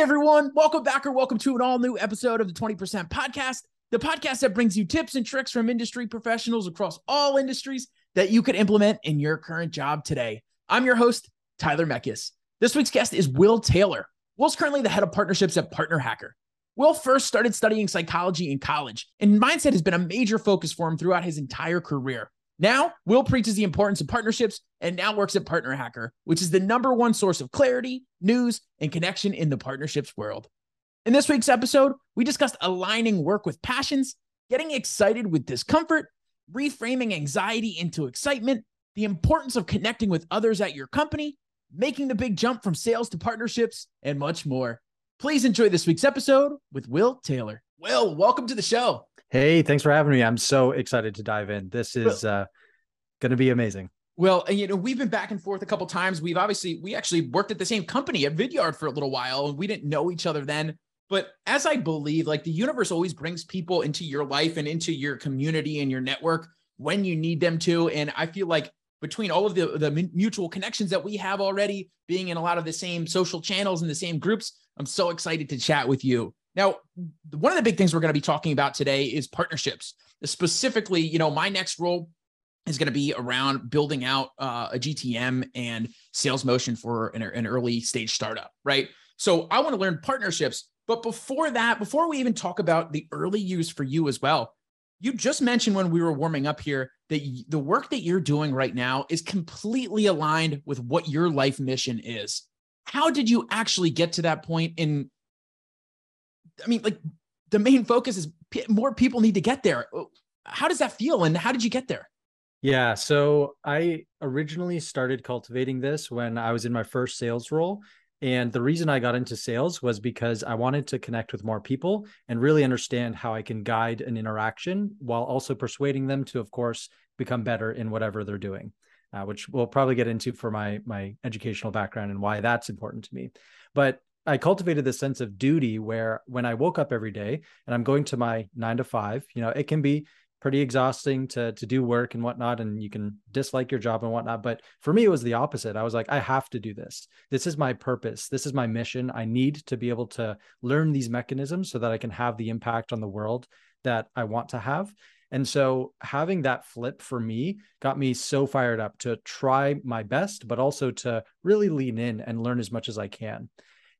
Everyone, welcome back or welcome to an all new episode of the 20% podcast, the podcast that brings you tips and tricks from industry professionals across all industries that you could implement in your current job today. I'm your host, Tyler Meckes. This week's guest is Will Taylor. Will's currently the head of partnerships at PartnerHacker. Will first started studying psychology in college, and mindset has been a major focus for him throughout his entire career. Now, Will preaches the importance of partnerships and now works at PartnerHacker, which is the number one source of clarity, news, and connection in the partnerships world. In this week's episode, we discussed aligning work with passions, getting excited with discomfort, reframing anxiety into excitement, the importance of connecting with others at your company, making the big jump from sales to partnerships, and much more. Please enjoy this week's episode with Will Taylor. Will, welcome to the show. Hey, thanks for having me. I'm so excited to dive in. This is uh, going to be amazing. Well, you know, we've been back and forth a couple times. We've obviously we actually worked at the same company at Vidyard for a little while, and we didn't know each other then. But as I believe, like the universe always brings people into your life and into your community and your network when you need them to. And I feel like between all of the, the mutual connections that we have already, being in a lot of the same social channels and the same groups, I'm so excited to chat with you. Now, one of the big things we're going to be talking about today is partnerships. Specifically, you know, my next role is going to be around building out uh, a GTM and sales motion for an, an early stage startup, right? So I want to learn partnerships. But before that, before we even talk about the early use for you as well, you just mentioned when we were warming up here that the work that you're doing right now is completely aligned with what your life mission is. How did you actually get to that point in I mean, like the main focus is p- more people need to get there. Oh, how does that feel? And how did you get there? Yeah. So I originally started cultivating this when I was in my first sales role. And the reason I got into sales was because I wanted to connect with more people and really understand how I can guide an interaction while also persuading them to, of course, become better in whatever they're doing, uh, which we'll probably get into for my my educational background and why that's important to me. But I cultivated this sense of duty where when I woke up every day and I'm going to my nine to five, you know, it can be pretty exhausting to to do work and whatnot, and you can dislike your job and whatnot. But for me, it was the opposite. I was like, I have to do this. This is my purpose. This is my mission. I need to be able to learn these mechanisms so that I can have the impact on the world that I want to have. And so having that flip for me got me so fired up to try my best, but also to really lean in and learn as much as I can.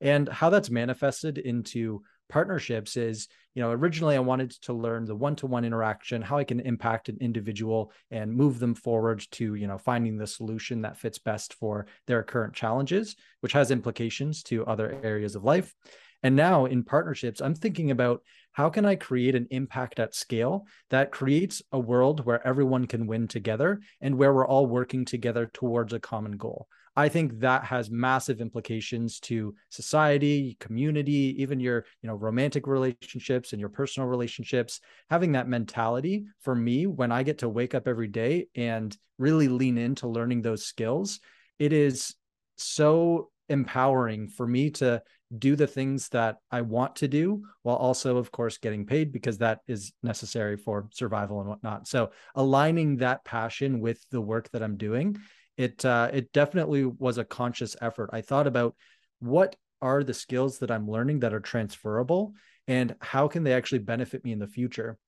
And how that's manifested into partnerships is, you know, originally I wanted to learn the one-to-one interaction, how I can impact an individual and move them forward to, you know, finding the solution that fits best for their current challenges, which has implications to other areas of life. And now in partnerships, I'm thinking about how can I create an impact at scale that creates a world where everyone can win together and where we're all working together towards a common goal. I think that has massive implications to society, community, even your, you know, romantic relationships and your personal relationships. Having that mentality for me when I get to wake up every day and really lean into learning those skills, it is so empowering for me to do the things that I want to do while also, of course, getting paid because that is necessary for survival and whatnot. So aligning that passion with the work that I'm doing it uh, it definitely was a conscious effort. I thought about what are the skills that I'm learning that are transferable and how can they actually benefit me in the future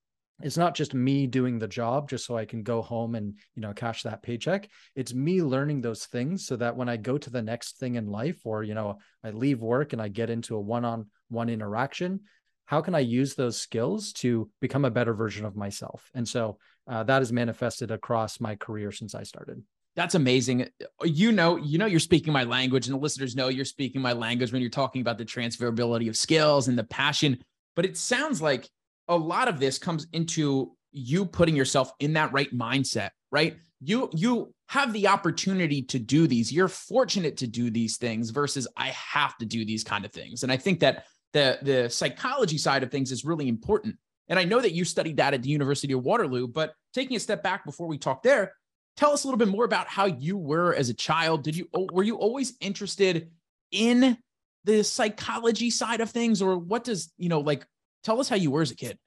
it's not just me doing the job just so I can go home and you know cash that paycheck. It's me learning those things so that when I go to the next thing in life or you know I leave work and I get into a one-on-one interaction, how can I use those skills to become a better version of myself? And so uh, that has manifested across my career since I started. That's amazing. You know, you know, you're speaking my language, and the listeners know you're speaking my language when you're talking about the transferability of skills and the passion. But it sounds like a lot of this comes into you putting yourself in that right mindset, right? You you have the opportunity to do these. You're fortunate to do these things versus I have to do these kind of things. And I think that the the psychology side of things is really important. And I know that you studied that at the University of Waterloo, but taking a step back before we talk there, tell us a little bit more about how you were as a child. Did you were you always interested in the psychology side of things, or what does you know like? Tell us how you were as a kid.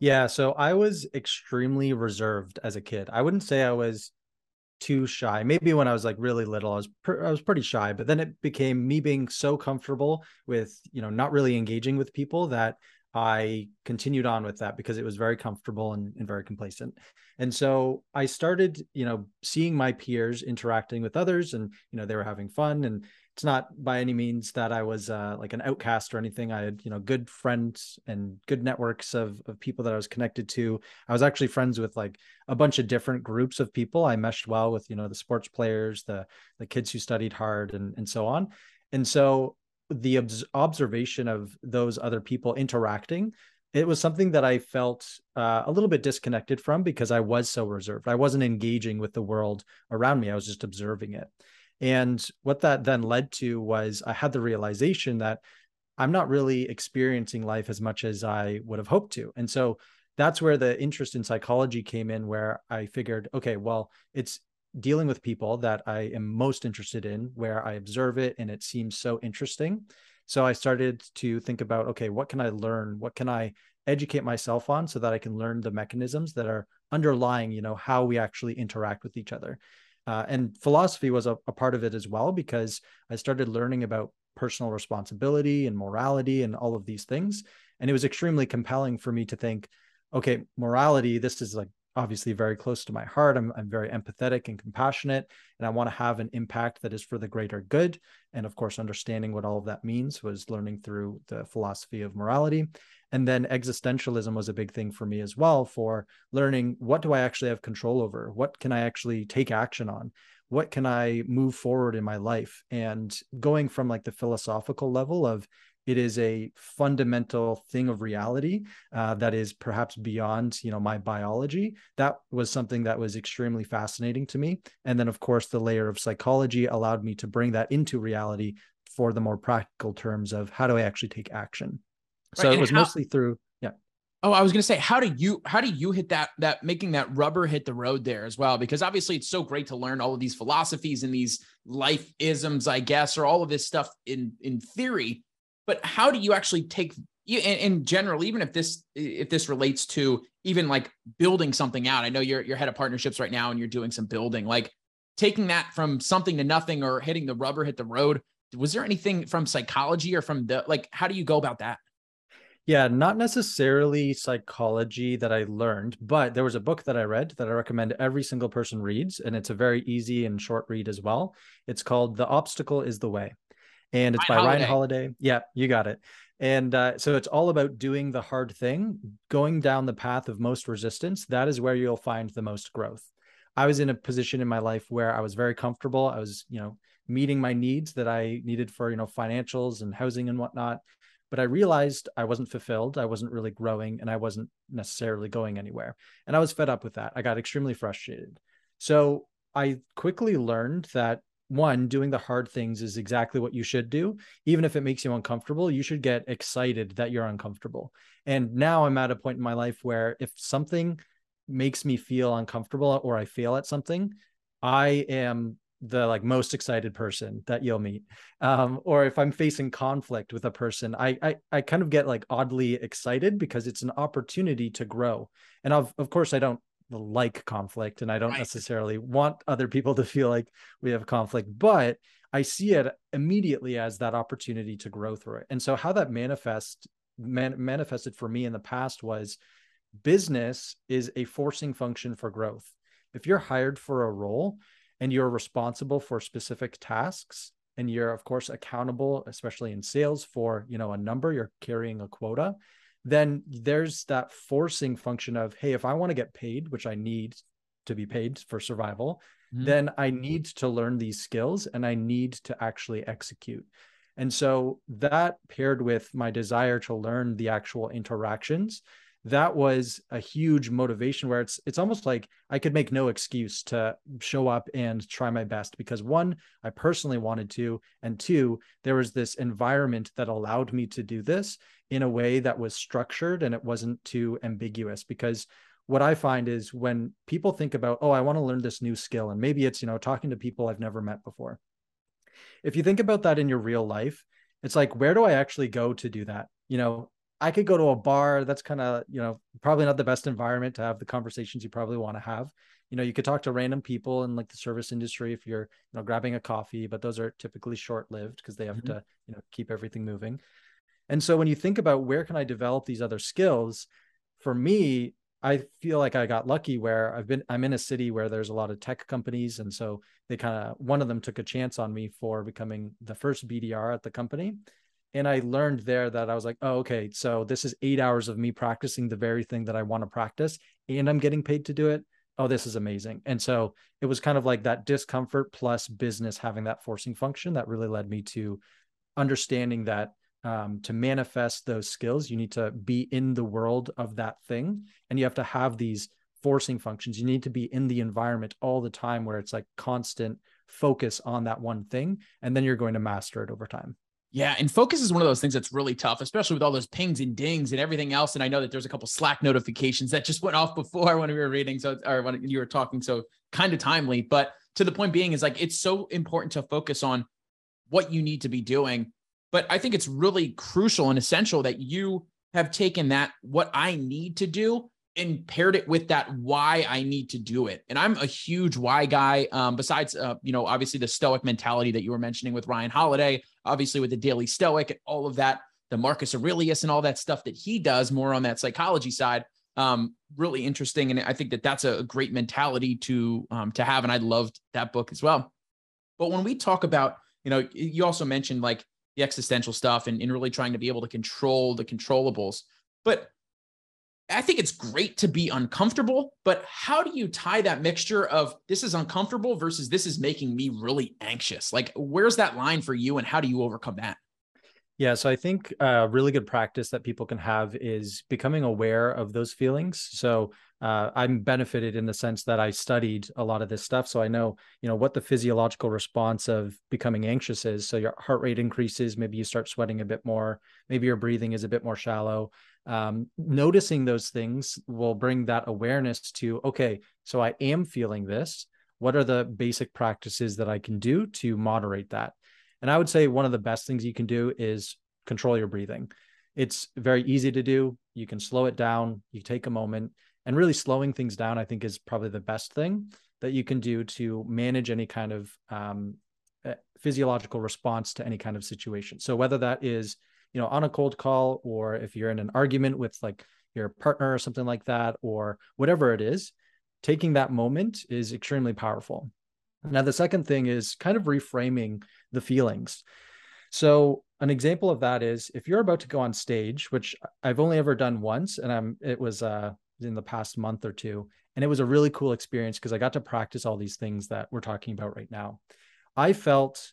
Yeah, so I was extremely reserved as a kid. I wouldn't say I was too shy. Maybe when I was like really little, I was I was pretty shy, but then it became me being so comfortable with, you know, not really engaging with people that I continued on with that because it was very comfortable and, and, very complacent. And so I started, you know, seeing my peers interacting with others and, you know, they were having fun. And it's not by any means that I was uh, like an outcast or anything. I had, you know, good friends and good networks of, of people that I was connected to. I was actually friends with like a bunch of different groups of people. I meshed well with, you know, the sports players, the, the kids who studied hard and, and so on. And so the observation of those other people interacting it was something that i felt uh, a little bit disconnected from because i was so reserved. I wasn't engaging with the world around me. I was just observing it. And what that then led to was i had the realization that i'm not really experiencing life as much as i would have hoped to. And so that's where the interest in psychology came in where i figured okay well it's dealing with people that I am most interested in, where I observe it and it seems so interesting. So I started to think about okay, what can I learn? What can I educate myself on so that I can learn the mechanisms that are underlying, you know, how we actually interact with each other. Uh, and philosophy was a, a part of it as well because I started learning about personal responsibility and morality and all of these things. And it was extremely compelling for me to think, okay, morality, this is like obviously very close to my heart. I'm, I'm very empathetic and compassionate, and I want to have an impact that is for the greater good. And of course, understanding what all of that means was learning through the philosophy of morality. And then existentialism was a big thing for me as well for learning what do I actually have control over? What can I actually take action on? What can I move forward in my life? And going from like the philosophical level of it is a fundamental thing of reality uh, that is perhaps beyond you know my biology. That was something that was extremely fascinating to me. And then of course the layer of psychology allowed me to bring that into reality for the more practical terms of how do i actually take action. Right, so it was how, mostly through yeah. Oh i was going to say how do you how do you hit that that making that rubber hit the road there as well? Because obviously it's so great to learn all of these philosophies and these life isms i guess or all of this stuff in in theory but how do you actually take in, general even if this if this relates to even like building something out i know you're you're head of partnerships right now and you're doing some building like taking that from something to nothing or hitting the rubber hit the road was there anything from psychology or from the like how do you go about that? Yeah not necessarily psychology that i learned but there was a book that i read that i recommend every single person reads and it's a very easy and short read as well. It's called the obstacle is the way and it's Ryan by Holiday. Ryan Holiday. Yeah, you got it. And uh, so it's all about doing the hard thing, going down the path of most resistance. That is where you'll find the most growth. I was in a position in my life where I was very comfortable. I was, you know, meeting my needs that I needed for, you know, financials and housing and whatnot. But I realized I wasn't fulfilled. I wasn't really growing and I wasn't necessarily going anywhere. And I was fed up with that. I got extremely frustrated. So I quickly learned that one doing the hard things is exactly what you should do. Even if it makes you uncomfortable you should get excited that you're uncomfortable. And now i'm at a point in my life where if something makes me feel uncomfortable or i fail at something i am the like most excited person that you'll meet. Um, or if i'm facing conflict with a person I, I i kind of get like oddly excited because it's an opportunity to grow. And of, of course i don't like conflict and I don't right. necessarily want other people to feel like we have conflict, but I see it immediately as that opportunity to grow through it. And so how that manifest man, manifested for me in the past was business is a forcing function for growth. If you're hired for a role and you're responsible for specific tasks and you're of course accountable especially in sales for, you know, a number, you're carrying a quota, then there's that forcing function of, hey, if I want to get paid, which I need to be paid for survival, mm-hmm. then I need to learn these skills and I need to actually execute. And so that paired with my desire to learn the actual interactions that was a huge motivation where it's it's almost like I could make no excuse to show up and try my best because one I personally wanted to and two there was this environment that allowed me to do this in a way that was structured and it wasn't too ambiguous because what I find is when people think about oh I want to learn this new skill and maybe it's you know talking to people I've never met before if you think about that in your real life it's like where do I actually go to do that you know I could go to a bar. That's kind of, you know, probably not the best environment to have the conversations you probably want to have. you know, you could talk to random people in like the service industry if you're, you know, grabbing a coffee, but those are typically short lived because they have mm-hmm. to, you know, keep everything moving. And so when you think about where can I develop these other skills, for me, I feel like I got lucky where I've been I'm in a city where there's a lot of tech companies. And so they kind of one of them took a chance on me for becoming the first BDR at the company. And I learned there that I was like oh okay so this is 8 hours of me practicing the very thing that I want to practice and I'm getting paid to do it. Oh this is amazing. And so it was kind of like that discomfort plus business having that forcing function that really led me to understanding that um, to manifest those skills, you need to be in the world of that thing and you have to have these forcing functions. You need to be in the environment all the time where it's like constant focus on that one thing. And then you're going to master it over time. Yeah, and focus is one of those things that's really tough, especially with all those pings and dings and everything else. And I know that there's a couple Slack notifications that just went off before when we were reading, so or when you were talking, so kind of timely. But to the point being is like it's so important to focus on what you need to be doing but I think it's really crucial and essential that you have taken that, what I need to do, and paired it with that why I need to do it. And I'm a huge why guy. Um, besides, uh, you know, obviously the stoic mentality that you were mentioning with Ryan Holiday, obviously with the daily stoic and all of that, the Marcus Aurelius and all that stuff that he does more on that psychology side. Um, really interesting. And I think that that's a great mentality to, um, to have. And I loved that book as well. But when we talk about, you know, you also mentioned like the existential stuff and, and really trying to be able to control the controllables. But I think it's great to be uncomfortable, but how do you tie that mixture of this is uncomfortable versus this is making me really anxious? Like, where's that line for you and how do you overcome that? Yeah, so I think a really good practice that people can have is becoming aware of those feelings. So uh, I'm benefited in the sense that I studied a lot of this stuff, so I know you know what the physiological response of becoming anxious is. So your heart rate increases, maybe you start sweating a bit more, maybe your breathing is a bit more shallow. Um, noticing those things will bring that awareness to okay, so I am feeling this. What are the basic practices that I can do to moderate that? And I would say one of the best things you can do is control your breathing. It's very easy to do. You can slow it down. You take a moment and really slowing things down, I think, is probably the best thing that you can do to manage any kind of um, eh, physiological response to any kind of situation. So whether that is, you know, on a cold call or if you're in an argument with like your partner or something like that, or whatever it is, taking that moment is extremely powerful. Now, the second thing is kind of reframing the feelings. So, an example of that is if you're about to go on stage, which I've only ever done once, and I'm it was uh, in the past month or two, and it was a really cool experience because I got to practice all these things that we're talking about right now. I felt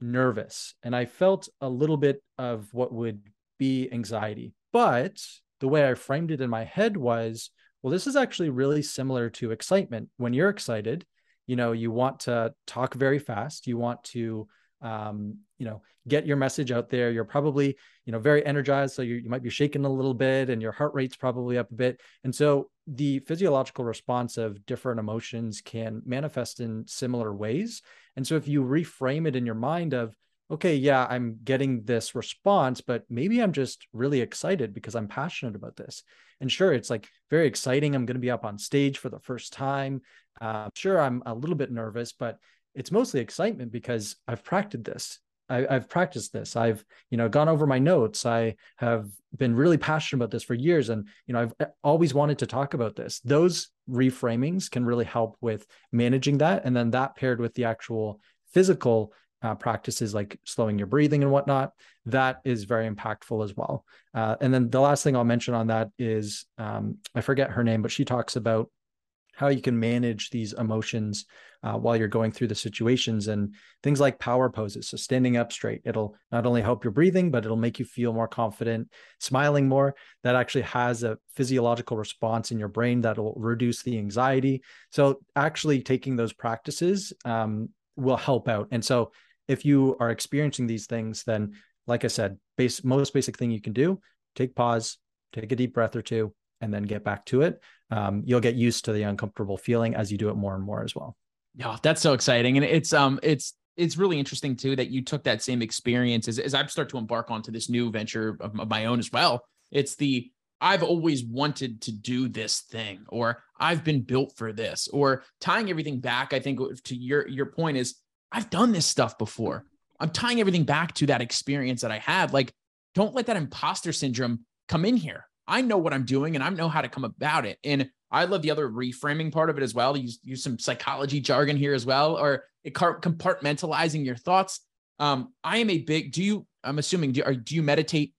nervous and I felt a little bit of what would be anxiety, but the way I framed it in my head was, well, this is actually really similar to excitement. When you're excited, you know you want to talk very fast you want to um, you know get your message out there. You're probably you know very energized so you, you might be shaking a little bit and your heart rate's probably up a bit. And so the physiological response of different emotions can manifest in similar ways. And so if you reframe it in your mind of okay yeah i'm getting this response but maybe i'm just really excited because i'm passionate about this. And sure it's like very exciting. I'm going to be up on stage for the first time. Uh, sure, I'm a little bit nervous, but it's mostly excitement because I've practiced this. I, have practiced this. I've, you know, gone over my notes. I have been really passionate about this for years, and you know, I've uh, always wanted to talk about this. Those reframings can really help with managing that, and then that paired with the actual physical uh, practices like slowing your breathing and whatnot, that is very impactful as well. Uh, and then the last thing I'll mention on that is um, I forget her name, but she talks about how you can manage these emotions uh, while you're going through the situations and things like power poses. So standing up straight, it'll not only help your breathing, but it'll make you feel more confident, smiling more. That actually has a physiological response in your brain that'll reduce the anxiety. So actually taking those practices um, will help out. And so if you are experiencing these things, then like I said, base most basic thing you can do, take pause, take a deep breath or two, and then get back to it, um, you'll get used to the uncomfortable feeling as you do it more and more as well. Yeah, that's so exciting, and it's um, it's it's really interesting too that you took that same experience as as I start to embark onto this new venture of, of my own as well. It's the I've always wanted to do this thing, or I've been built for this, or tying everything back. I think to your your point is I've done this stuff before. I'm tying everything back to that experience that I had. Like, don't let that imposter syndrome come in here. I know what I'm doing and I know how to come about it. And I love the other reframing part of it as well. Use use some psychology jargon here as well, or compartmentalizing your thoughts. Um, I am a big. Do you? I'm assuming. Do, are, do you meditate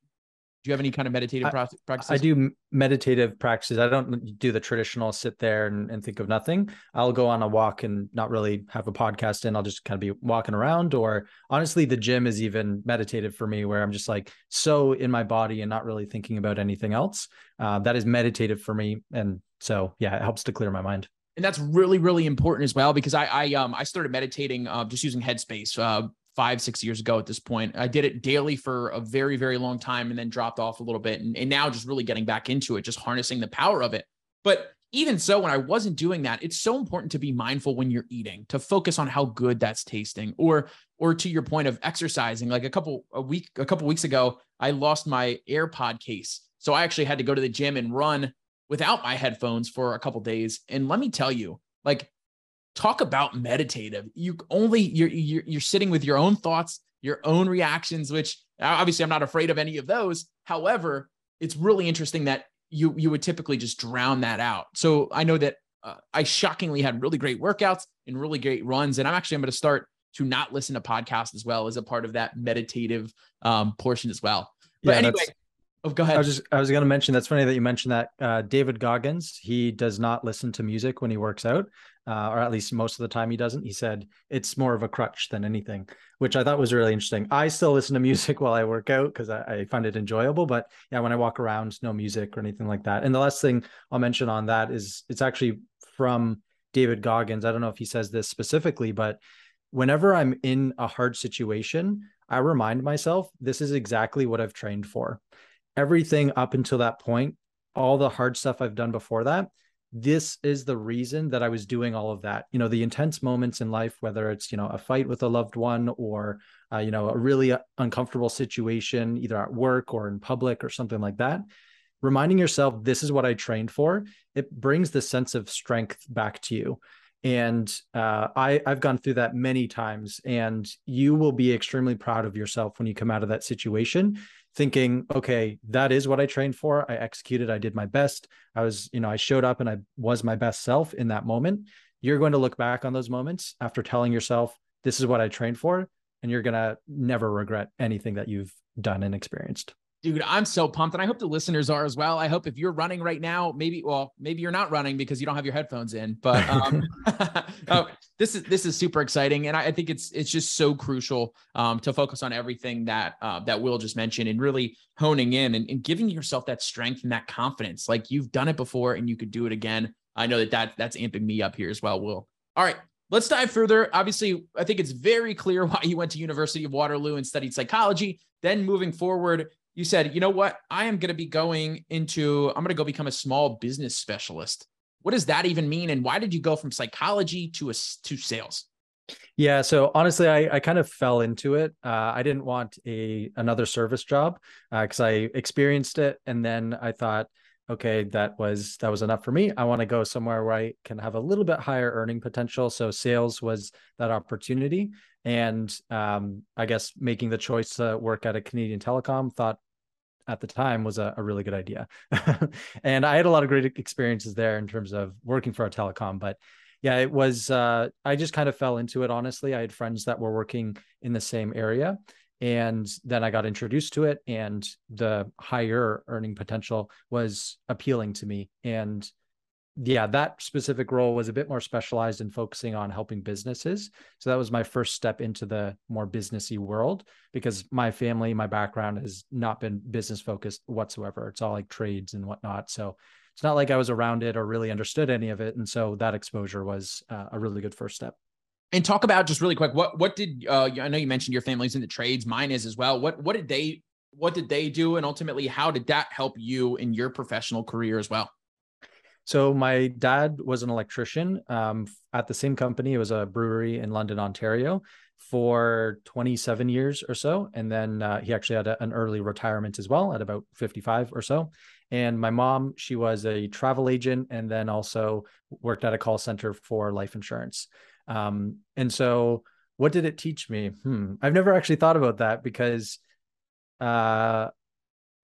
do you have any kind of meditative I, practices? I do meditative practices. I don't do the traditional sit there and, and, think of nothing. I'll go on a walk and not really have a podcast in. I'll just kind of be walking around. Or honestly, the gym is even meditative for me, where I'm just like so in my body and not really thinking about anything else. Uh, that is meditative for me, and so yeah, it helps to clear my mind and that's really really important as well because I I um I started meditating uh, just using Headspace uh, five, six years ago at this point. I did it daily for a very, very long time and then dropped off a little bit. And, and now just really getting back into it, just harnessing the power of it. But even so, when I wasn't doing that, it's so important to be mindful when you're eating, to focus on how good that's tasting, or or to your point of exercising. Like a couple a week, a couple weeks ago, I lost my AirPod case, so I actually had to go to the gym and run without my headphones for a couple days. And let me tell you, like talk about meditative. You only you're, you're you're sitting with your own thoughts, your own reactions, which obviously I'm not afraid of any of those. However, it's really interesting that you you would typically just drown that out. So I know that uh, I shockingly had really great workouts and really great runs, and I'm actually I'm going to start to not listen to podcasts as well as a part of that meditative um, portion as well. But yeah, anyway, Oh, go ahead. I was just I was going to mention that's funny that you mentioned that uh, David Goggins he does not listen to music when he works out, uh, or at least most of the time he doesn't. He said it's more of a crutch than anything, which I thought was really interesting. I still listen to music while I work out because I, I, find it enjoyable, but yeah, when I walk around, no music or anything like that. And the last thing I'll mention on that is it's actually from David Goggins. I don't know if he says this specifically, but whenever I'm in a hard situation, I remind myself this is exactly what I've trained for everything up until that point, all the hard stuff I've done before that, this is the reason that I was doing all of that. You know, the intense moments in life, whether it's, you know, a fight with a loved one or, uh, you know, a really uncomfortable situation, either at work or in public or something like that. Reminding yourself, this is what I trained for, it brings the sense of strength back to you. And uh, I, I've gone through that many times, and you will be extremely proud of yourself when you come out of that situation thinking, okay, that is what I trained for. I executed, I did my best. I was, you know, I showed up and I was my best self in that moment. You're going to look back on those moments after telling yourself, this is what I trained for. And you're going to never regret anything that you've done and experienced. Dude, I'm so pumped. And I hope the listeners are as well. I hope if you're running right now, maybe, well, maybe you're not running because you don't have your headphones in, but um, oh, this is, this is super exciting. And I, I think it's, it's just so crucial um, to focus on everything that, uh, that Will just mentioned and really honing in and, and giving yourself that strength and that confidence. Like you've done it before and you could do it again. I know that, that that's amping me up here as well, Will. All right, let's dive further. Obviously, I think it's very clear why you went to University of Waterloo and studied psychology. Then moving forward, you said, you know what? I am going to be going into, I'm going to go become a small business specialist. What does that even mean? And why did you go from psychology to a, to sales? Yeah, so honestly, I, I kind of fell into it. Uh, I didn't want a another service job because uh, I experienced it, and then I thought, okay, that was that was enough for me. I want to go somewhere where I can have a little bit higher earning potential. So sales was that opportunity, and um, I guess making the choice to work at a Canadian telecom thought at the time was a, a really good idea. and I had a lot of great experiences there in terms of working for a telecom. But yeah, it was, uh, I just kind of fell into it, honestly. I had friends that were working in the same area. And then I got introduced to it, and the higher earning potential was appealing to me. And yeah, that specific role was a bit more specialized in focusing on helping businesses. So that was my first step into the more businessy world because my family, my background has not been business focused whatsoever. It's all like trades and whatnot. So it's not like I was around it or really understood any of it. And so that exposure was uh, a really good first step. And talk about just really quick what what did uh, I know you mentioned your family's in the trades, mine is as well. What what did they what did they do, and ultimately how did that help you in your professional career as well? So my dad was an electrician um, at the same company. It was a brewery in London, Ontario, for 27 years or so. And then uh, he actually had a, an early retirement as well at about 55 or so. And my mom, she was a travel agent and then also worked at a call center for life insurance. Um, and so, what did it teach me? Hmm. I've never actually thought about that because uh,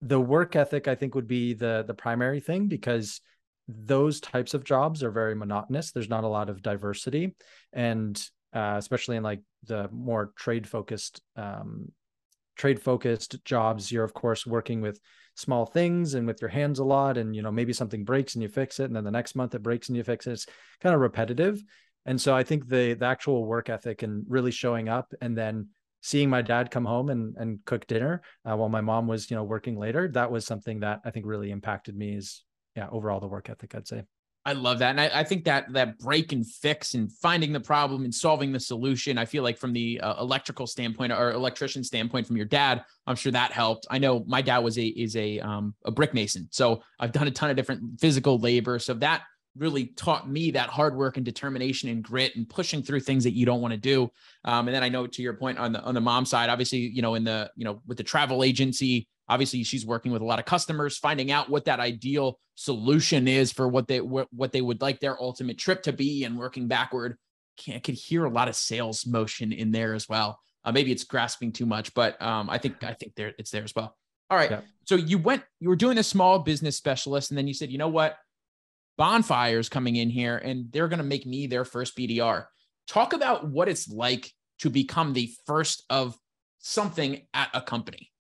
the work ethic, I think, would be the the primary thing because those types of jobs are very monotonous. There's not a lot of diversity, and uh, especially in like the more trade focused um, trade focused jobs, you're of course working with small things and with your hands a lot, and you know maybe something breaks and you fix it, and then the next month it breaks and you fix it. It's kind of repetitive, and so I think the the actual work ethic and really showing up and then seeing my dad come home and and cook dinner uh, while my mom was you know working later that was something that i think really impacted me is yeah overall the work ethic i'd say I love that. And I, I, think that that break and fix and finding the problem and solving the solution, I feel like from the uh, electrical standpoint or electrician standpoint from your dad, I'm sure that helped. I know my dad was a, is a, um, a brick mason. So I've done a ton of different physical labor. So that really taught me that hard work and determination and grit and pushing through things that you don't want to do. Um, and then I know to your point on the, on the mom side, obviously, you know, in the, you know, with the travel agency, obviously she's working with a lot of customers finding out what that ideal solution is for what they what, what they would like their ultimate trip to be and working backward. I could hear a lot of sales motion in there as well. Uh, maybe it's grasping too much but um, i think i think there it's there as well. All right. Yeah. so you went you were doing a small business specialist and then you said you know what? Bonfires coming in here and they're going to make me their first bdr talk about what it's like to become the first of something at a company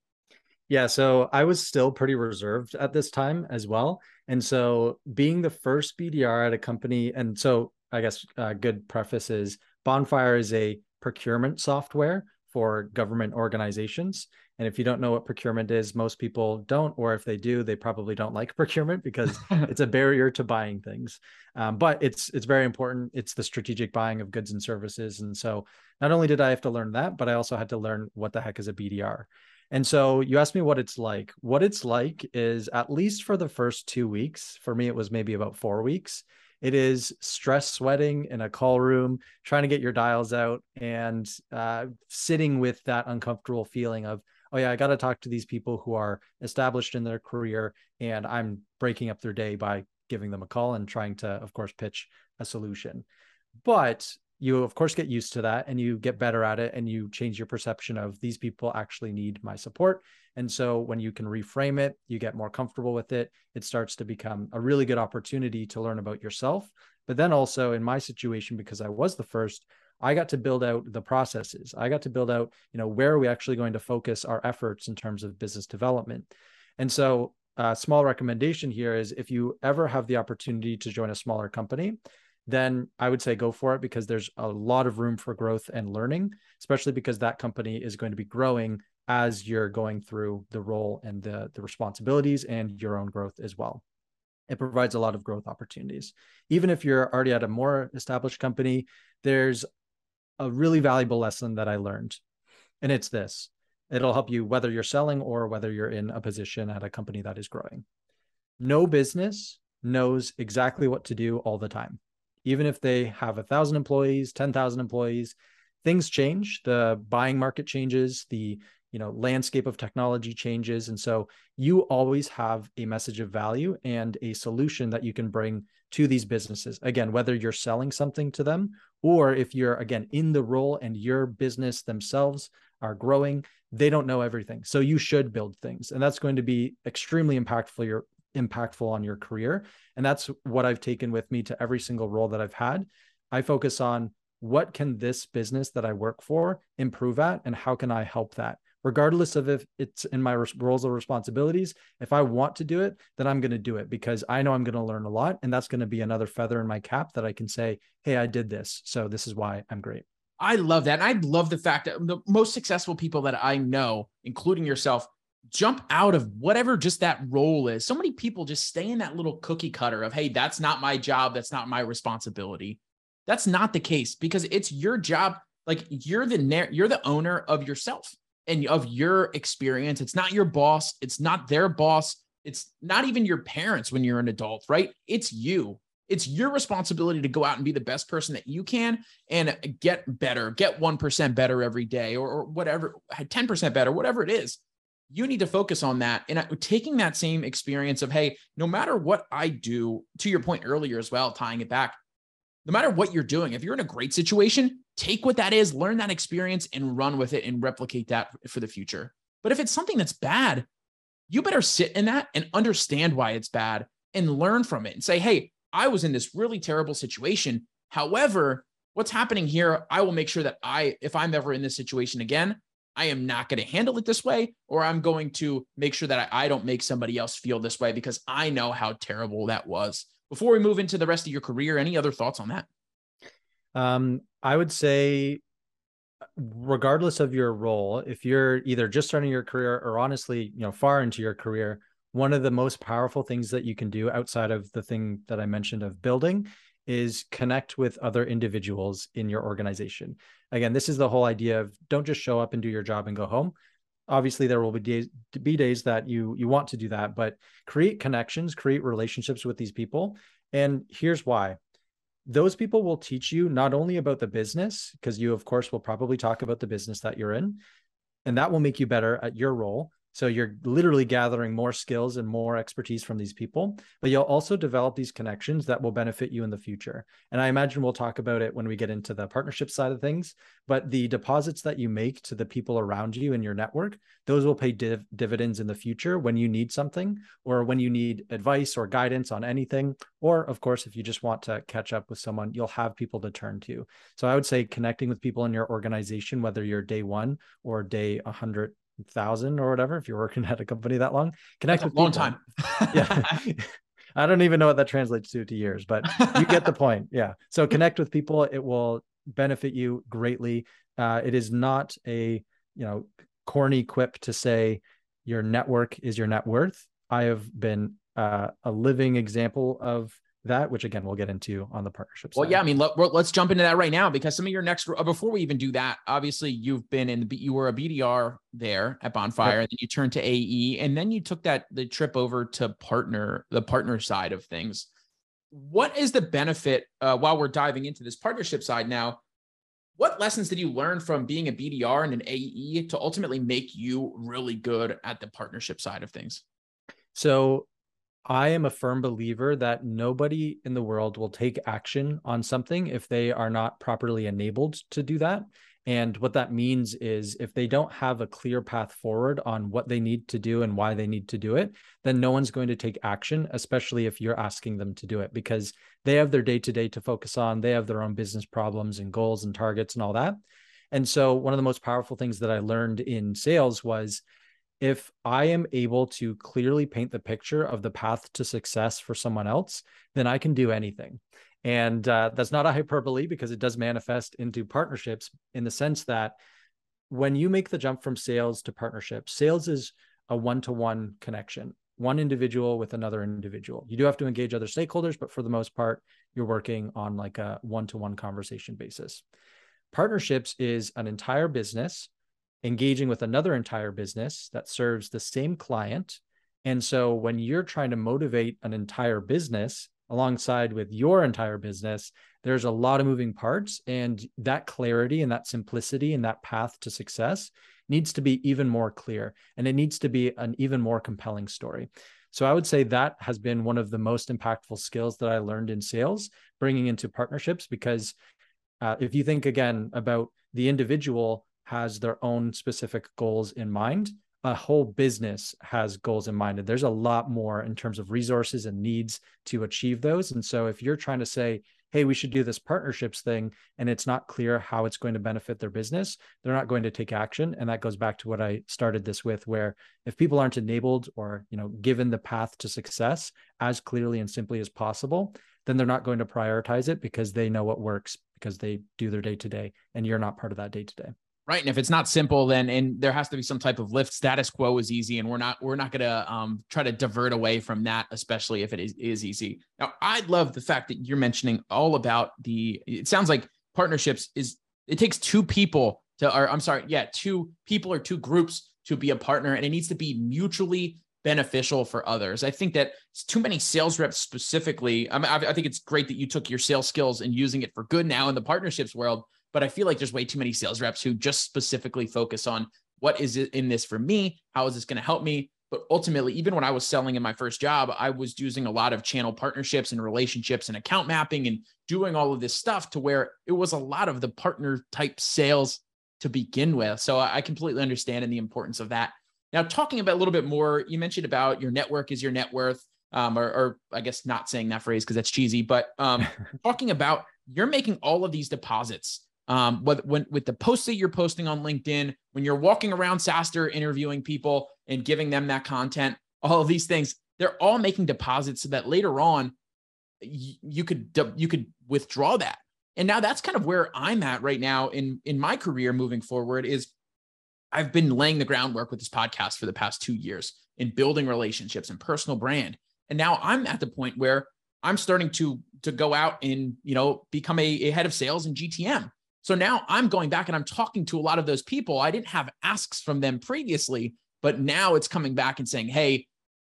yeah, so I was still pretty reserved at this time as well. And so being the first BDR at a company, and so I guess a good preface is Bonfire is a procurement software for government organizations. And if you don't know what procurement is, most people don't, or if they do, they probably don't like procurement because it's a barrier to buying things. Um, but it's it's very important. It's the strategic buying of goods and services. And so not only did I have to learn that, but I also had to learn what the heck is a BDR. And so you asked me what it's like. What it's like is at least for the first two weeks, for me, it was maybe about four weeks. It is stress sweating in a call room, trying to get your dials out and uh, sitting with that uncomfortable feeling of, oh, yeah, I got to talk to these people who are established in their career and I'm breaking up their day by giving them a call and trying to, of course, pitch a solution. But you of course get used to that and you get better at it and you change your perception of these people actually need my support. And so when you can reframe it you get more comfortable with it it starts to become a really good opportunity to learn about yourself. But then also in my situation because i was the first i got to build out the processes. I got to build out you know where are we actually going to focus our efforts in terms of business development? And so a small recommendation here is if you ever have the opportunity to join a smaller company then I would say go for it because there's a lot of room for growth and learning, especially because that company is going to be growing as you're going through the role and the, the responsibilities and your own growth as well. It provides a lot of growth opportunities. Even if you're already at a more established company, there's a really valuable lesson that I learned. And it's this it'll help you whether you're selling or whether you're in a position at a company that is growing. No business knows exactly what to do all the time even if they have a thousand employees, 10,000 employees, things change. The buying market changes, the you know landscape of technology changes. And so you always have a message of value and a solution that you can bring to these businesses. Again whether you're selling something to them or if you're again in the role and your business themselves are growing they don't know everything. So you should build things. And that's going to be extremely impactful your impactful on your career. And that's what I've taken with me to every single role that I've had. I focus on what can this business that I work for improve at and how can I help that? Regardless of if it's in my roles or responsibilities, if I want to do it, then I'm going to do it because I know I'm going to learn a lot. And that's going to be another feather in my cap that I can say, hey, I did this. So this is why I'm great. I love that. And I love the fact that the most successful people that I know, including yourself, jump out of whatever just that role is. So many people just stay in that little cookie cutter of, hey, that's not my job. That's not my responsibility. That's not the case because it's your job. Like you're the you're the owner of yourself and of your experience. It's not your boss. It's not their boss. It's not even your parents when you're an adult, right? It's you. It's your responsibility to go out and be the best person that you can and get better, get 1% better every day or, or whatever, 10% better, whatever it is. You need to focus on that. And taking that same experience of, hey, no matter what I do, to your point earlier as well, tying it back, no matter what you're doing, if you're in a great situation, take what that is, learn that experience and run with it and replicate that for the future. But if it's something that's bad, you better sit in that and understand why it's bad and learn from it and say, hey, I was in this really terrible situation. However, what's happening here, I will make sure that I, if I'm ever in this situation again, I am not going to handle it this way, or I'm going to make sure that I, I, don't make somebody else feel this way because I know how terrible that was. Before we move into the rest of your career, any other thoughts on that? Um, I would say, regardless of your role, if you're either just starting your career or honestly, you know, far into your career, one of the most powerful things that you can do outside of the thing that I mentioned of building is connect with other individuals in your organization. Again, this is the whole idea of don't just show up and do your job and go home. Obviously, there will be days be days that you you want to do that, but create connections, create relationships with these people. And here's why. Those people will teach you not only about the business, because you, of course, will probably talk about the business that you're in, and that will make you better at your role, so you're literally gathering more skills and more expertise from these people, but you'll also develop these connections that will benefit you in the future. And I imagine we'll talk about it when we get into the partnership side of things, but the deposits that you make to the people around you in your network, those will pay div- dividends in the future when you need something or when you need advice or guidance on anything. Or, of course, if you just want to catch up with someone, you'll have people to turn to. So I would say connecting with people in your organization, whether you're day one or day 100 thousand or whatever if you're working at a company that long connect That's with long people. time. Yeah. I don't even know what that translates to to years but you get the point. Yeah. So connect with people. It will benefit you greatly. Uh, it is not a you know corny quip to say your network is your net worth. I have been uh, a living example of that, which again we'll get into on the partnership. Well, yeah, I mean, let, us jump into that right now because some of your next uh, before we even do that, obviously you've been in the you were a BDR there at Bonfire, yep. and then you turned to AE, and then you took that the trip over to partner the partner side of things. What is the benefit uh, while we're diving into this partnership side now? What lessons did you learn from being a BDR and an AE to ultimately make you really good at the partnership side of things? So I am a firm believer that nobody in the world will take action on something if they are not properly enabled to do that. And what that means is if they don't have a clear path forward on what they need to do and why they need to do it, then no one's going to take action, especially if you're asking them to do it because they have their day to day to focus on. They have their own business problems and goals and targets and all that. And so, one of the most powerful things that I learned in sales was if I am able to clearly paint the picture of the path to success for someone else, then I can do anything. And uh, that's not a hyperbole because it does manifest into partnerships in the sense that when you make the jump from sales to partnership, sales is a one to one connection, one individual with another individual. You do have to engage other stakeholders, but for the most part, you're working on like a one to one conversation basis. Partnerships is an entire business engaging with another entire business that serves the same client. And so when you're trying to motivate an entire business alongside with your entire business, there's a lot of moving parts. And that clarity and that simplicity and that path to success needs to be even more clear. And it needs to be an even more compelling story. So I would say that has been one of the most impactful skills that I learned in sales, bringing into partnerships. Because uh, if you think again about the individual has their own specific goals in mind. A whole business has goals in mind and there's a lot more in terms of resources and needs to achieve those. And so if you're trying to say hey we should do this partnerships thing and it's not clear how it's going to benefit their business they're not going to take action. And that goes back to what i started this with where if people aren't enabled or you know given the path to success as clearly and simply as possible then they're not going to prioritize it because they know what works because they do their day to day and you're not part of that day to day Right. And if it's not simple, then and there has to be some type of lift. Status quo is easy. And we're not we're not gonna um try to divert away from that, especially if it is, is easy. Now, I love the fact that you're mentioning all about the it sounds like partnerships is it takes two people to or I'm sorry, yeah, two people or two groups to be a partner, and it needs to be mutually beneficial for others. I think that too many sales reps specifically. I, mean, I think it's great that you took your sales skills and using it for good now in the partnerships world. But I feel like there's way too many sales reps who just specifically focus on what is it in this for me? How is this going to help me? But ultimately, even when I was selling in my first job, I was using a lot of channel partnerships and relationships and account mapping and doing all of this stuff to where it was a lot of the partner type sales to begin with. So I completely understand and the importance of that. Now, talking about a little bit more, you mentioned about your network is your net worth, um, or, or I guess not saying that phrase because that's cheesy, but um, talking about you're making all of these deposits. Um, with, when, with the posts that you're posting on LinkedIn, when you're walking around SaaStr interviewing people and giving them that content, all of these things, they're all making deposits so that later on you, you could you could withdraw that. And now that's kind of where I'm at right now in in my career moving forward is I've been laying the groundwork with this podcast for the past two years in building relationships and personal brand. And now I'm at the point where I'm starting to to go out and you know become a, a head of sales in GTM. So now I'm going back and I'm talking to a lot of those people. I didn't have asks from them previously, but now it's coming back and saying, "Hey,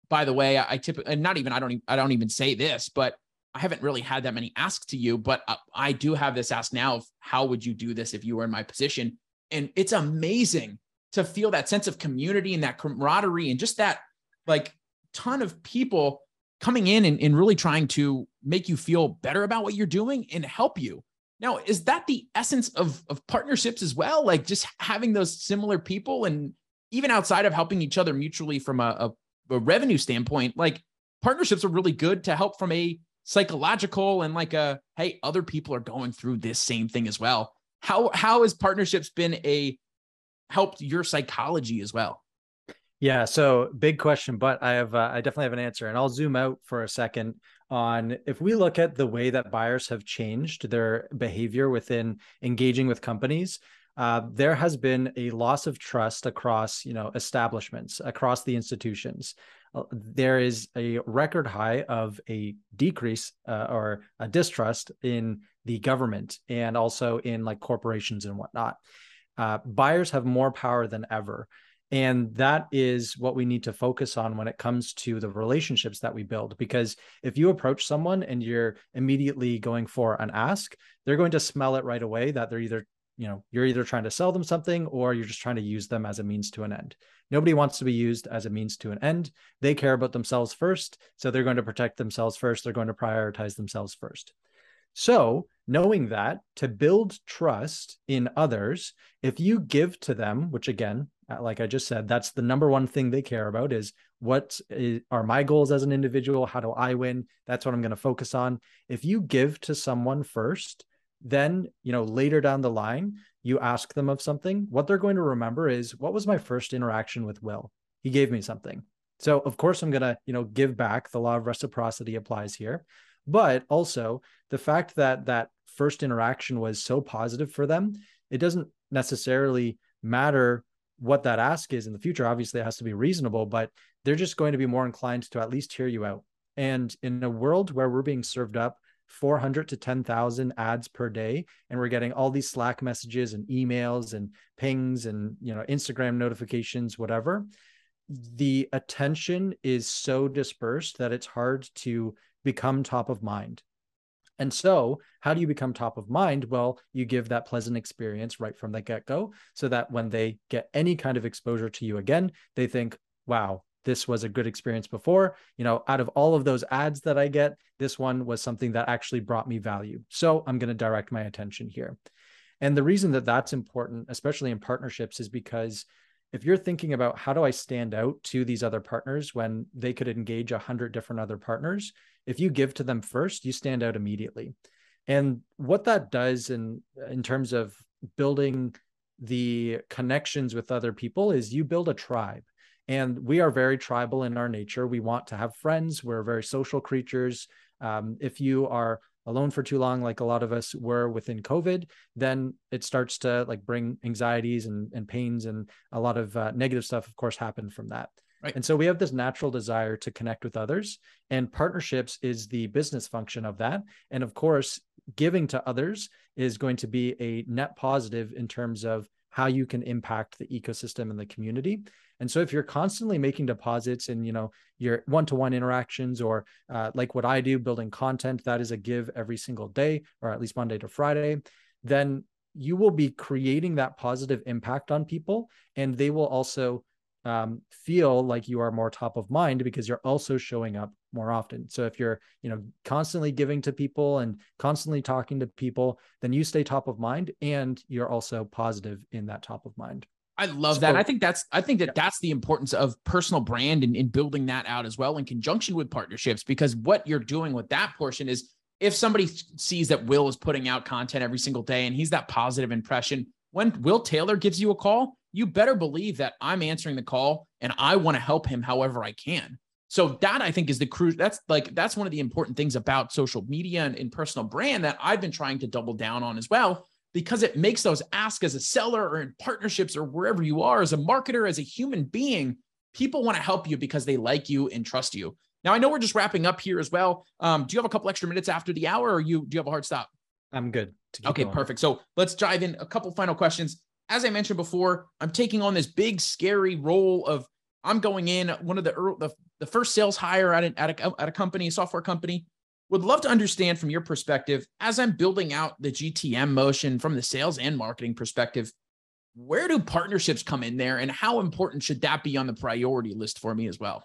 by the way, I, I typically and not even I don't even, I don't even say this, but I haven't really had that many asks to you, but uh, I do have this ask now of how would you do this if you were in my position? And it's amazing to feel that sense of community and that camaraderie and just that like ton of people coming in and, and really trying to make you feel better about what you're doing and help you. Now, is that the essence of, of partnerships as well? Like just having those similar people and even outside of helping each other mutually from a, a, a revenue standpoint, like partnerships are really good to help from a psychological and like a hey, other people are going through this same thing as well. How how has partnerships been a helped your psychology as well? Yeah, so big question, but I have uh, I definitely have an answer, and I'll zoom out for a second on if we look at the way that buyers have changed their behavior within engaging with companies. Uh, there has been a loss of trust across you know establishments across the institutions uh, there is a record high of a decrease uh, or a distrust in the government and also in like corporations and whatnot uh, buyers have more power than ever. And that is what we need to focus on when it comes to the relationships that we build. Because if you approach someone and you're immediately going for an ask, they're going to smell it right away that they're either, you know, you're either trying to sell them something or you're just trying to use them as a means to an end. Nobody wants to be used as a means to an end. They care about themselves first. So they're going to protect themselves first. They're going to prioritize themselves first. So, knowing that to build trust in others, if you give to them, which again, Uh, like I just said, that's the number one thing they care about is what is, are my goals as an individual? How do I win? That's what I'm going to focus on. If you give to someone first, then, you know, later down the line, you ask them of something, what they're going to remember is what was my first interaction with Will? He gave me something. So, of course, I'm going to, you know, give back. The law of reciprocity applies here but also the fact that that first interaction was so positive for them it doesn't necessarily matter what that ask is in the future obviously it has to be reasonable but they're just going to be more inclined to at least hear you out and in a world where we're being served up 400 to 10,000 ads per day and we're getting all these slack messages and emails and pings and you know Instagram notifications whatever the attention is so dispersed that it's hard to become top of mind. And so, how do you become top of mind? Well, you give that pleasant experience right from the get go so that when they get any kind of exposure to you again, they think, wow, this was a good experience before. You know, out of all of those ads that I get, this one was something that actually brought me value. So, I'm going to direct my attention here. And the reason that that's important, especially in partnerships, is because if you're thinking about how do I stand out to these other partners when they could engage a hundred different other partners, if you give to them first, you stand out immediately. And what that does in in terms of building the connections with other people is you build a tribe. And we are very tribal in our nature. We want to have friends. We're very social creatures. Um, if you are alone for too long like a lot of us were within covid then it starts to like bring anxieties and, and pains and a lot of uh, negative stuff of course happen from that right. and so we have this natural desire to connect with others and partnerships is the business function of that and of course giving to others is going to be a net positive in terms of how you can impact the ecosystem and the community. And so if you're constantly making deposits in, you know, your one-to-one interactions or uh, like what I do, building content that is a give every single day, or at least Monday to Friday, then you will be creating that positive impact on people and they will also um, feel like you are more top of mind because you're also showing up more often. So if you're, you know, constantly giving to people and constantly talking to people, then you stay top of mind and you're also positive in that top of mind. I love so, that. I think that's I think that yeah. that's the importance of personal brand and in building that out as well in conjunction with partnerships because what you're doing with that portion is if somebody sees that Will is putting out content every single day and he's that positive impression, when Will Taylor gives you a call, you better believe that I'm answering the call and I want to help him however I can. So that I think is the cruise. That's like that's one of the important things about social media and, and personal brand that I've been trying to double down on as well, because it makes those ask as a seller or in partnerships or wherever you are as a marketer, as a human being, people want to help you because they like you and trust you. Now I know we're just wrapping up here as well. Um, do you have a couple extra minutes after the hour, or you do you have a hard stop? I'm good. Okay, going. perfect. So let's dive in a couple final questions as I mentioned before, I'm taking on this big, scary role of I'm going in one of the the, the first sales hire at, a, at, a, at a company, a software company. Would love to understand from your perspective, as I'm building out the GTM motion from the sales and marketing perspective, where do partnerships come in there and how important should that be on the priority list for me as well?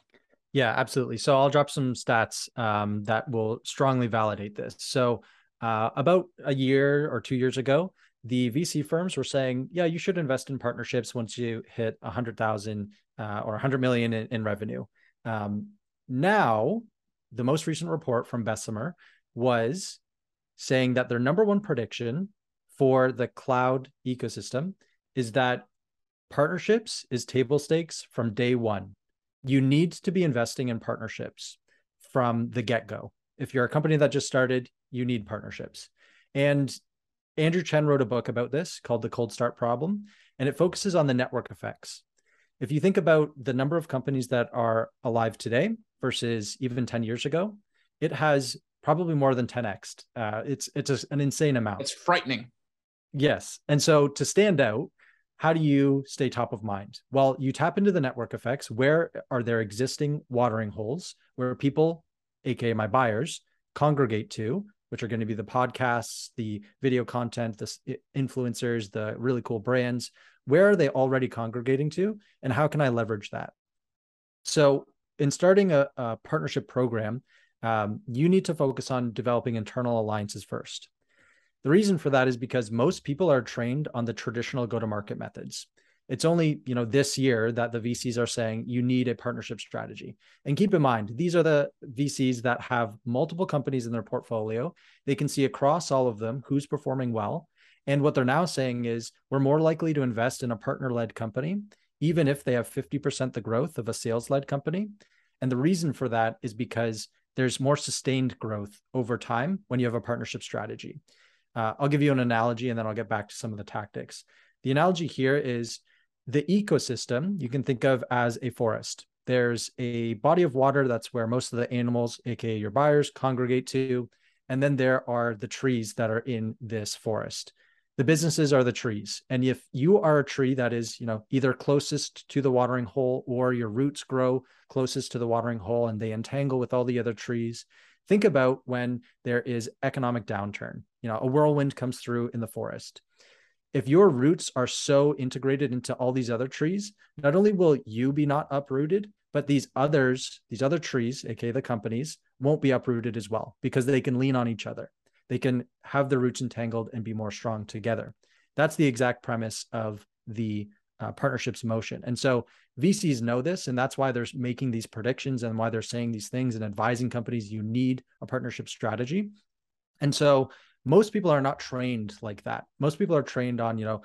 Yeah, absolutely. So I'll drop some stats um, that will strongly validate this. So uh, about a year or two years ago, the VC firms were saying, yeah, you should invest in partnerships once you hit 100,000 uh, or 100 million in, in revenue. Um, now, the most recent report from Bessemer was saying that their number one prediction for the cloud ecosystem is that partnerships is table stakes from day one. You need to be investing in partnerships from the get go. If you're a company that just started, you need partnerships. And Andrew Chen wrote a book about this called The Cold Start Problem, and it focuses on the network effects. If you think about the number of companies that are alive today versus even 10 years ago, it has probably more than 10x. Uh, it's it's a, an insane amount. It's frightening. Yes. And so to stand out, how do you stay top of mind? Well, you tap into the network effects. Where are there existing watering holes where people, aka my buyers, congregate to which are going to be the podcasts, the video content, the influencers, the really cool brands. Where are they already congregating to? And how can I leverage that? So, in starting a, a partnership program, um, you need to focus on developing internal alliances first. The reason for that is because most people are trained on the traditional go to market methods it's only you know this year that the vcs are saying you need a partnership strategy. And keep in mind these are the vcs that have multiple companies in their portfolio. They can see across all of them who's performing well. And what they're now saying is we're more likely to invest in a partner led company even if they have 50% the growth of a sales led company. And the reason for that is because there's more sustained growth over time when you have a partnership strategy. Uh, i'll give you an analogy and then i'll get back to some of the tactics. The analogy here is the ecosystem you can think of as a forest. There's a body of water that's where most of the animals, aka your buyers, congregate to. And then there are the trees that are in this forest. The businesses are the trees. And if you are a tree that is, you know, either closest to the watering hole or your roots grow closest to the watering hole and they entangle with all the other trees, think about when there is economic downturn. You know, a whirlwind comes through in the forest if your roots are so integrated into all these other trees, not only will you be not uprooted, but these others, these other trees, aka the companies, won't be uprooted as well because they can lean on each other. They can have the roots entangled and be more strong together. That's the exact premise of the uh, partnerships motion. And so VCs know this, and that's why they're making these predictions and why they're saying these things and advising companies you need a partnership strategy. And so most people are not trained like that. Most people are trained on, you know,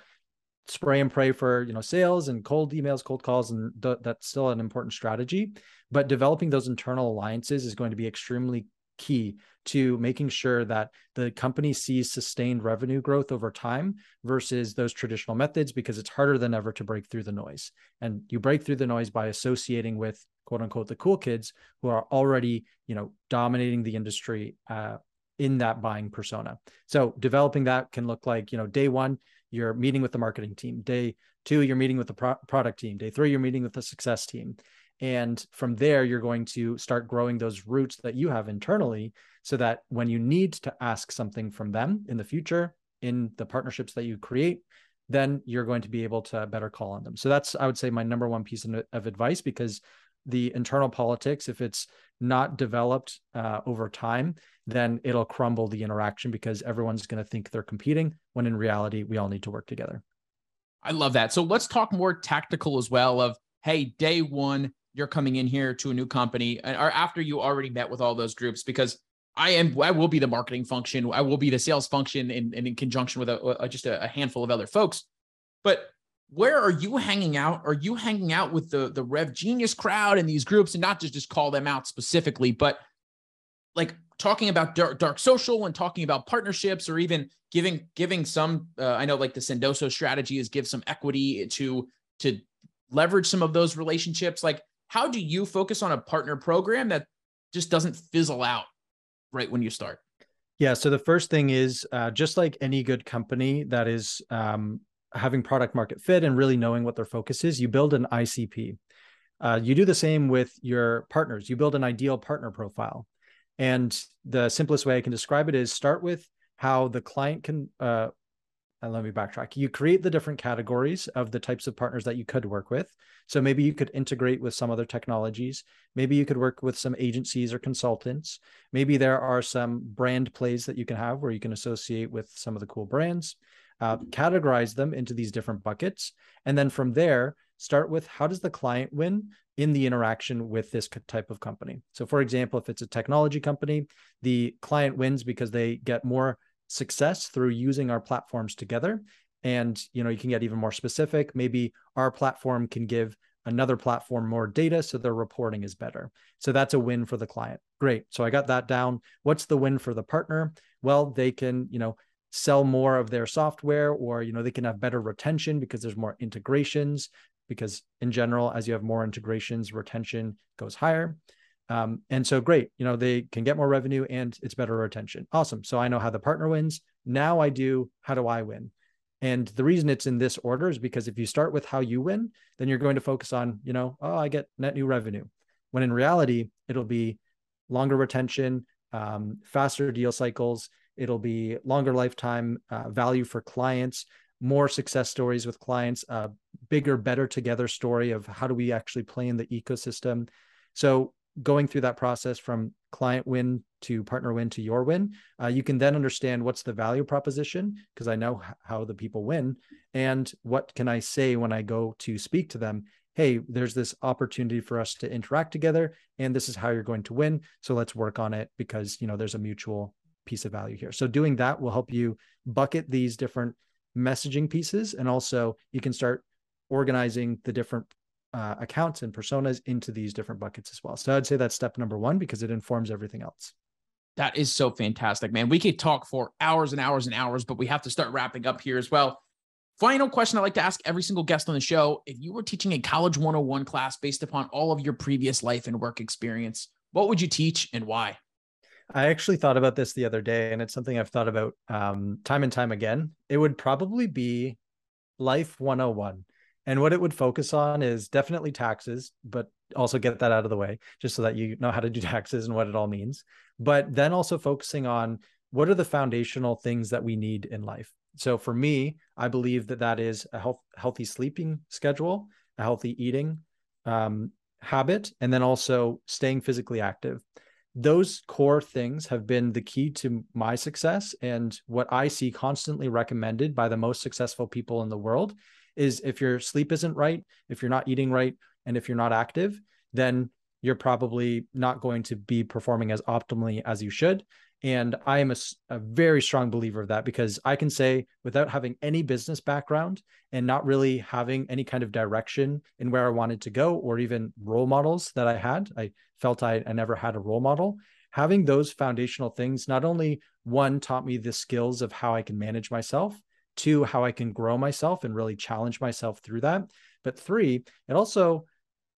spray and pray for, you know, sales and cold emails, cold calls, and th- that's still an important strategy. But developing those internal alliances is going to be extremely key to making sure that the company sees sustained revenue growth over time versus those traditional methods because it's harder than ever to break through the noise. And you break through the noise by associating with quote unquote the cool kids who are already, you know, dominating the industry uh, in that buying persona. So developing that can look like, you know, day one, you're meeting with the marketing team. Day two, you're meeting with the pro- product team. Day three, you're meeting with the success team. And from there, you're going to start growing those roots that you have internally so that when you need to ask something from them in the future, in the partnerships that you create, then you're going to be able to better call on them. So that's, I would say, my number one piece of advice because the internal politics, if it's not developed uh, over time, then it'll crumble the interaction because everyone's going to think they're competing when in reality, we all need to work together. I love that. So let's talk more tactical as well of, hey, day one, you're coming in here to a new company and or after you already met with all those groups because I am I will be the marketing function I will be the sales function and, in conjunction with a, a, just a handful of other folks but where are you hanging out are you hanging out with the the RevGenius crowd and these groups and not just just call them out specifically but like talking about dark, dark social and talking about partnerships or even giving giving some uh, i know like the sendoso strategy is give some equity to to leverage some of those relationships like how do you focus on a partner program that just doesn't fizzle out right when you start? Yeah. So the first thing is uh, just like any good company that is um, having product market fit and really knowing what their focus is, you build an ICP. Uh, you do the same with your partners. You build an ideal partner profile. And the simplest way I can describe it is start with how the client can uh, and let me backtrack. You create the different categories of the types of partners that you could work with. So maybe you could integrate with some other technologies. Maybe you could work with some agencies or consultants. Maybe there are some brand plays that you can have where you can associate with some of the cool brands. Uh, categorize them into these different buckets. And then from there, start with how does the client win in the interaction with this type of company? So, for example, if it's a technology company, the client wins because they get more success through using our platforms together. And you know you can get even more specific. Maybe our platform can give another platform more data so their reporting is better. So that's a win for the client. Great. So i got that down. What's the win for the partner? Well they can you know sell more of their software or you know they can have better retention because there's more integrations because in general as you have more integrations retention goes higher um, and so great, you know, they can get more revenue and it's better retention. Awesome. So I know how the partner wins. Now I do, how do I win? And the reason it's in this order is because if you start with how you win, then you're going to focus on, you know, oh, I get net new revenue. When in reality, it'll be longer retention, um, faster deal cycles. It'll be longer lifetime uh, value for clients, more success stories with clients, a bigger, better together story of how do we actually play in the ecosystem. So going through that process from client win to partner win to your win, uh, you can then understand what's the value proposition because I know how the people win and what can I say when I go to speak to them. Hey, there's this opportunity for us to interact together, and this is how you're going to win. So let's work on it because you know there's a mutual piece of value here. So doing that will help you bucket these different messaging pieces, and also you can start organizing the different uh, accounts and personas into these different buckets as well. So I'd say that's step number one because it informs everything else. That is so fantastic, man. We could talk for hours and hours and hours, but we have to start wrapping up here as well. Final question I like to ask every single guest on the show. If you were teaching a college 101 class based upon all of your previous life and work experience, what would you teach and why? I actually thought about this the other day, and it's something I've thought about um, time and time again. It would probably be Life 101. And what it would focus on is definitely taxes, but also get that out of the way just so that you know how to do taxes and what it all means. But then also focusing on what are the foundational things that we need in life. So for me, I believe that that is a health, healthy sleeping schedule, a healthy eating um, habit, and then also staying physically active. Those core things have been the key to my success and what I see constantly recommended by the most successful people in the world is if your sleep isn't right, if you're not eating right, and if you're not active, then you're probably not going to be performing as optimally as you should. And I am a, a, very strong believer of that because I can say, without having any business background and not really having any kind of direction in where I wanted to go or even role models that I had, I felt I, I never had a role model. Having those foundational things not only one taught me the skills of how I can manage myself, two, how I can grow myself and really challenge myself through that. But three, it also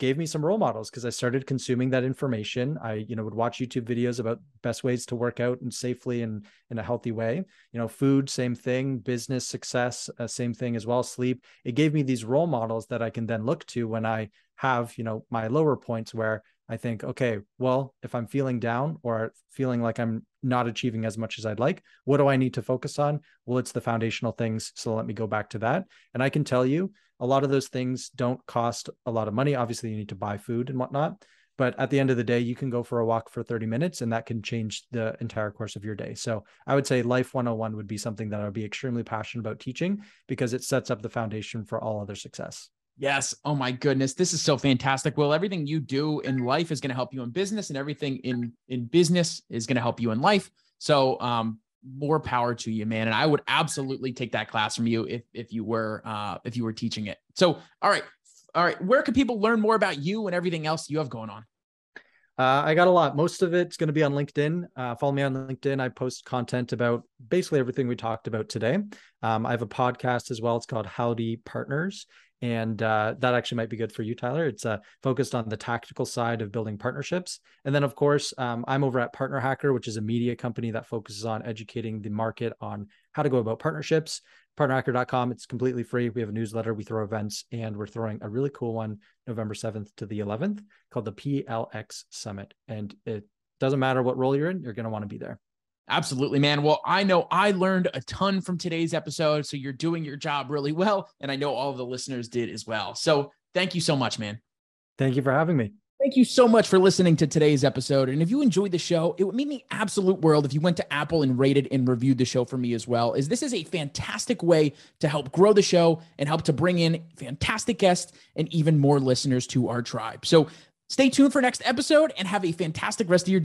gave me some role models because I started consuming that information. I, you know, would watch YouTube videos about best ways to work out and safely and in a healthy way. You know, food, same thing, business success, uh, same thing as well, sleep. It gave me these role models that I can then look to when I have, you know, my lower points where I think, okay, well, if I'm feeling down or feeling like I'm not achieving as much as I'd like, what do I need to focus on? Well, it's the foundational things. So let me go back to that. And I can tell you a lot of those things don't cost a lot of money. Obviously, you need to buy food and whatnot. But at the end of the day, you can go for a walk for 30 minutes and that can change the entire course of your day. So I would say Life 101 would be something that I would be extremely passionate about teaching because it sets up the foundation for all other success. Yes. Oh my goodness. This is so fantastic. Well, everything you do in life is going to help you in business and everything in in business is going to help you in life. So, um more power to you, man. And I would absolutely take that class from you if if you were uh if you were teaching it. So, all right. All right, where can people learn more about you and everything else you have going on? Uh, I got a lot. Most of it's going to be on LinkedIn. Uh, follow me on LinkedIn. I post content about basically everything we talked about today. Um, I have a podcast as well. It's called Howdy Partners and uh, that actually might be good for you tyler. It's uh, focused on the tactical side of building partnerships. And then of course um, i'm over at PartnerHacker which is a media company that focuses on educating the market on how to go about partnerships. Partnerhacker.com it's completely free. We have a newsletter. We throw events and we're throwing a really cool one november 7th to the 11th called the plx summit. And it doesn't matter what role you're in you're going to want to be there Absolutely, man. Well, I know I learned a ton from today's episode. So you're doing your job really well. And I know all of the listeners did as well. So thank you so much, man. Thank you for having me. Thank you so much for listening to today's episode. And if you enjoyed the show, it would mean the absolute world if you went to Apple and rated and reviewed the show for me as well. Is this is a fantastic way to help grow the show and help to bring in fantastic guests and even more listeners to our tribe. So stay tuned for next episode and have a fantastic rest of your day.